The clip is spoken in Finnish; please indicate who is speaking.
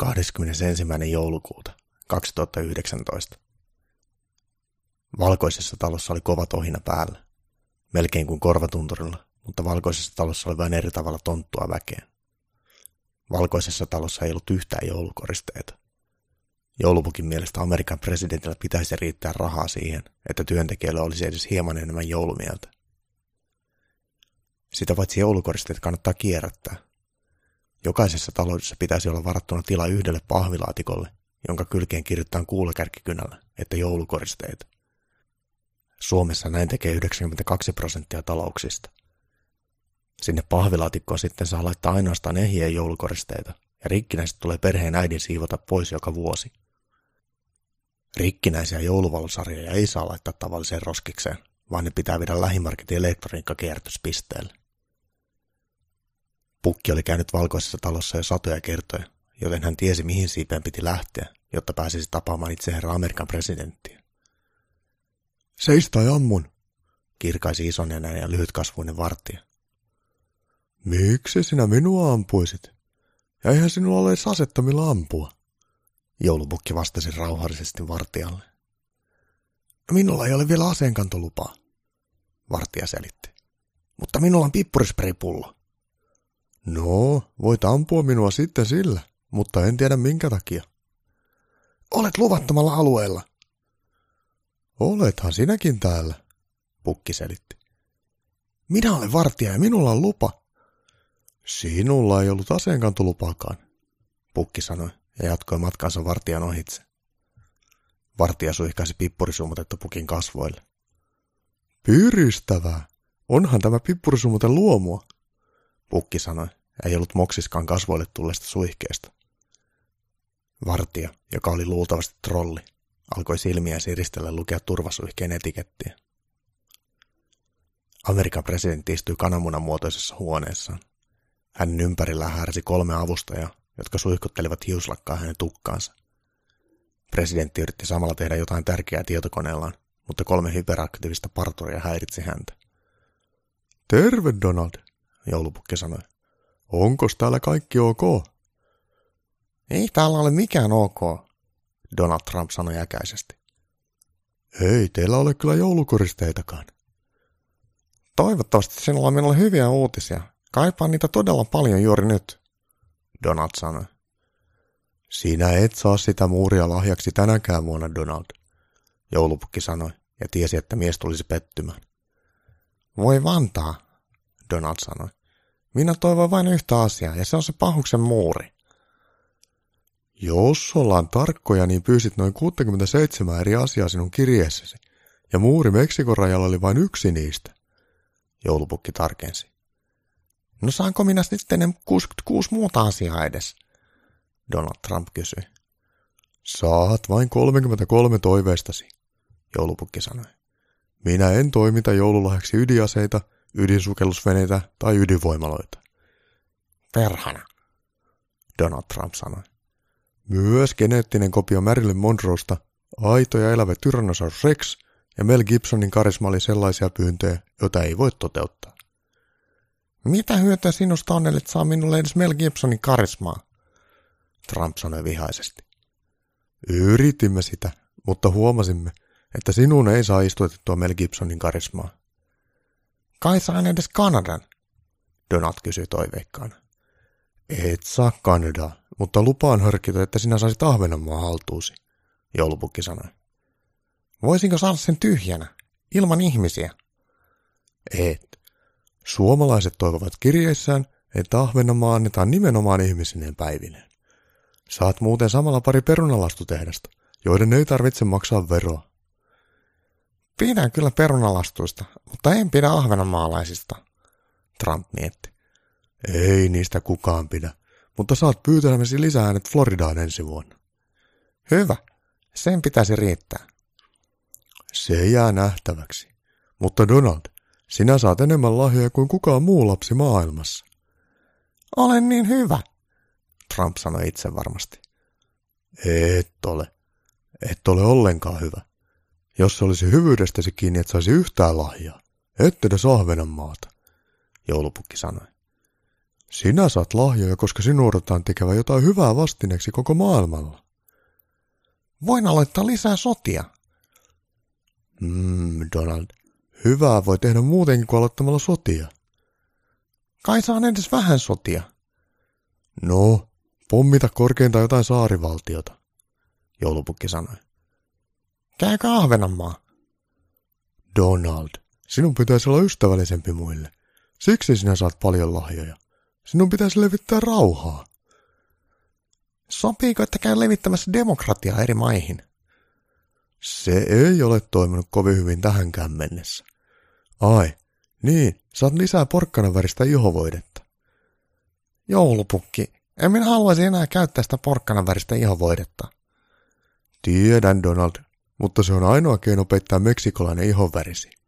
Speaker 1: 21. joulukuuta 2019. Valkoisessa talossa oli kova tohina päällä, melkein kuin korvatunturilla, mutta valkoisessa talossa oli vain eri tavalla tonttua väkeä. Valkoisessa talossa ei ollut yhtään joulukoristeita. Joulupukin mielestä Amerikan presidentillä pitäisi riittää rahaa siihen, että työntekijöillä olisi edes hieman enemmän joulumieltä. Sitä paitsi joulukoristeet kannattaa kierrättää. Jokaisessa taloudessa pitäisi olla varattuna tila yhdelle pahvilaatikolle, jonka kylkeen kirjoitetaan kuulakärkikynällä, että joulukoristeet. Suomessa näin tekee 92 prosenttia talouksista. Sinne pahvilaatikkoon sitten saa laittaa ainoastaan ehiä joulukoristeita, ja rikkinäiset tulee perheen äidin siivota pois joka vuosi. Rikkinäisiä jouluvalosarjoja ei saa laittaa tavalliseen roskikseen, vaan ne pitää viedä lähimarketin elektroniikkakierrätyspisteelle. Pukki oli käynyt valkoisessa talossa jo satoja kertoja, joten hän tiesi mihin siipeen piti lähteä, jotta pääsisi tapaamaan itse herra Amerikan presidenttiä. Seis ammun, kirkaisi isonenä ja lyhytkasvuinen vartija. Miksi sinä minua ampuisit? Ja eihän sinulla ole edes asetta millä ampua. Joulupukki vastasi rauhallisesti vartijalle. Minulla ei ole vielä aseenkantolupaa, vartija selitti. Mutta minulla on pippurisperipullo. No, voit ampua minua sitten sillä, mutta en tiedä minkä takia. Olet luvattomalla alueella. Olethan sinäkin täällä, pukki selitti. Minä olen vartija ja minulla on lupa. Sinulla ei ollut aseenkantolupaakaan, pukki sanoi ja jatkoi matkansa vartijan ohitse. Vartija suihkaisi pippurisumutetta pukin kasvoille. Pyristävää. Onhan tämä pippurisumute luomua, pukki sanoi, ei ollut moksiskaan kasvoille tulleesta suihkeesta. Vartija, joka oli luultavasti trolli, alkoi silmiä siristellä lukea turvasuihkeen etikettiä. Amerikan presidentti istui kananmunan muotoisessa huoneessaan. Hänen ympärillä härsi kolme avustajaa, jotka suihkuttelivat hiuslakkaa hänen tukkaansa. Presidentti yritti samalla tehdä jotain tärkeää tietokoneellaan, mutta kolme hyperaktiivista parturia häiritsi häntä. Terve, Donald, joulupukki sanoi. Onko täällä kaikki ok? Ei täällä ole mikään ok, Donald Trump sanoi äkäisesti. Ei teillä ole kyllä joulukoristeitakaan. Toivottavasti sinulla on minulle hyviä uutisia. Kaipaan niitä todella paljon juuri nyt, Donald sanoi. Sinä et saa sitä muuria lahjaksi tänäkään vuonna, Donald, joulupukki sanoi ja tiesi, että mies tulisi pettymään. Voi vantaa, Donald sanoi. Minä toivon vain yhtä asiaa, ja se on se pahuksen muuri. Jos ollaan tarkkoja, niin pyysit noin 67 eri asiaa sinun kirjeessäsi, ja muuri Meksikon rajalla oli vain yksi niistä. Joulupukki tarkensi. No saanko minä sitten ne 66 muuta asiaa edes? Donald Trump kysyi. Saat vain 33 toiveistasi, joulupukki sanoi. Minä en toimita joululahjaksi ydinaseita, ydinsukellusveneitä tai ydinvoimaloita. Perhana, Donald Trump sanoi. Myös geneettinen kopio Marilyn Monroesta, aito ja elävä Tyrannosaurus Rex ja Mel Gibsonin karisma oli sellaisia pyyntöjä, joita ei voi toteuttaa. Mitä hyötyä sinusta on, että saa minulle edes Mel Gibsonin karismaa? Trump sanoi vihaisesti. Yritimme sitä, mutta huomasimme, että sinun ei saa istutettua Mel Gibsonin karismaa. Kai saan edes Kanadan, Donald kysyi toiveikkaana. Et saa Kanadaa, mutta lupaan harkita, että sinä saisit Ahvenanmaa haltuusi, joulupukki sanoi. Voisinko saada sen tyhjänä, ilman ihmisiä? Et. Suomalaiset toivovat kirjeissään, että Ahvenanmaa annetaan nimenomaan ihmisineen päivineen. Saat muuten samalla pari perunalastutehdasta, joiden ei tarvitse maksaa veroa. Pidän kyllä perunalastuista, mutta en pidä ahvenanmaalaisista, Trump mietti. Ei niistä kukaan pidä, mutta saat pyytämäsi lisää äänet Floridaan ensi vuonna. Hyvä, sen pitäisi riittää. Se jää nähtäväksi. Mutta Donald, sinä saat enemmän lahjoja kuin kukaan muu lapsi maailmassa. Olen niin hyvä, Trump sanoi itse varmasti. Et ole. Et ole ollenkaan hyvä. Jos se olisi hyvyydestäsi kiinni, et saisi yhtään lahjaa. Ette edes maata, joulupukki sanoi. Sinä saat lahjoja, koska sinun odotetaan tekevä jotain hyvää vastineeksi koko maailmalla.
Speaker 2: Voin aloittaa lisää sotia.
Speaker 1: Hmm, Donald. Hyvää voi tehdä muutenkin kuin aloittamalla sotia.
Speaker 2: Kai saan edes vähän sotia.
Speaker 1: No, pommita korkeintaan jotain saarivaltiota, joulupukki sanoi.
Speaker 2: Käykö Ahvenanmaa?
Speaker 1: Donald, sinun pitäisi olla ystävällisempi muille. Siksi sinä saat paljon lahjoja. Sinun pitäisi levittää rauhaa.
Speaker 2: Sopiiko, että käy levittämässä demokratiaa eri maihin?
Speaker 1: Se ei ole toiminut kovin hyvin tähänkään mennessä. Ai, niin, saat lisää porkkanan väristä ihovoidetta.
Speaker 2: Joulupukki, en minä haluaisi enää käyttää sitä porkkanan väristä ihovoidetta.
Speaker 1: Tiedän, Donald, mutta se on ainoa keino peittää meksikolainen ihonvärisi.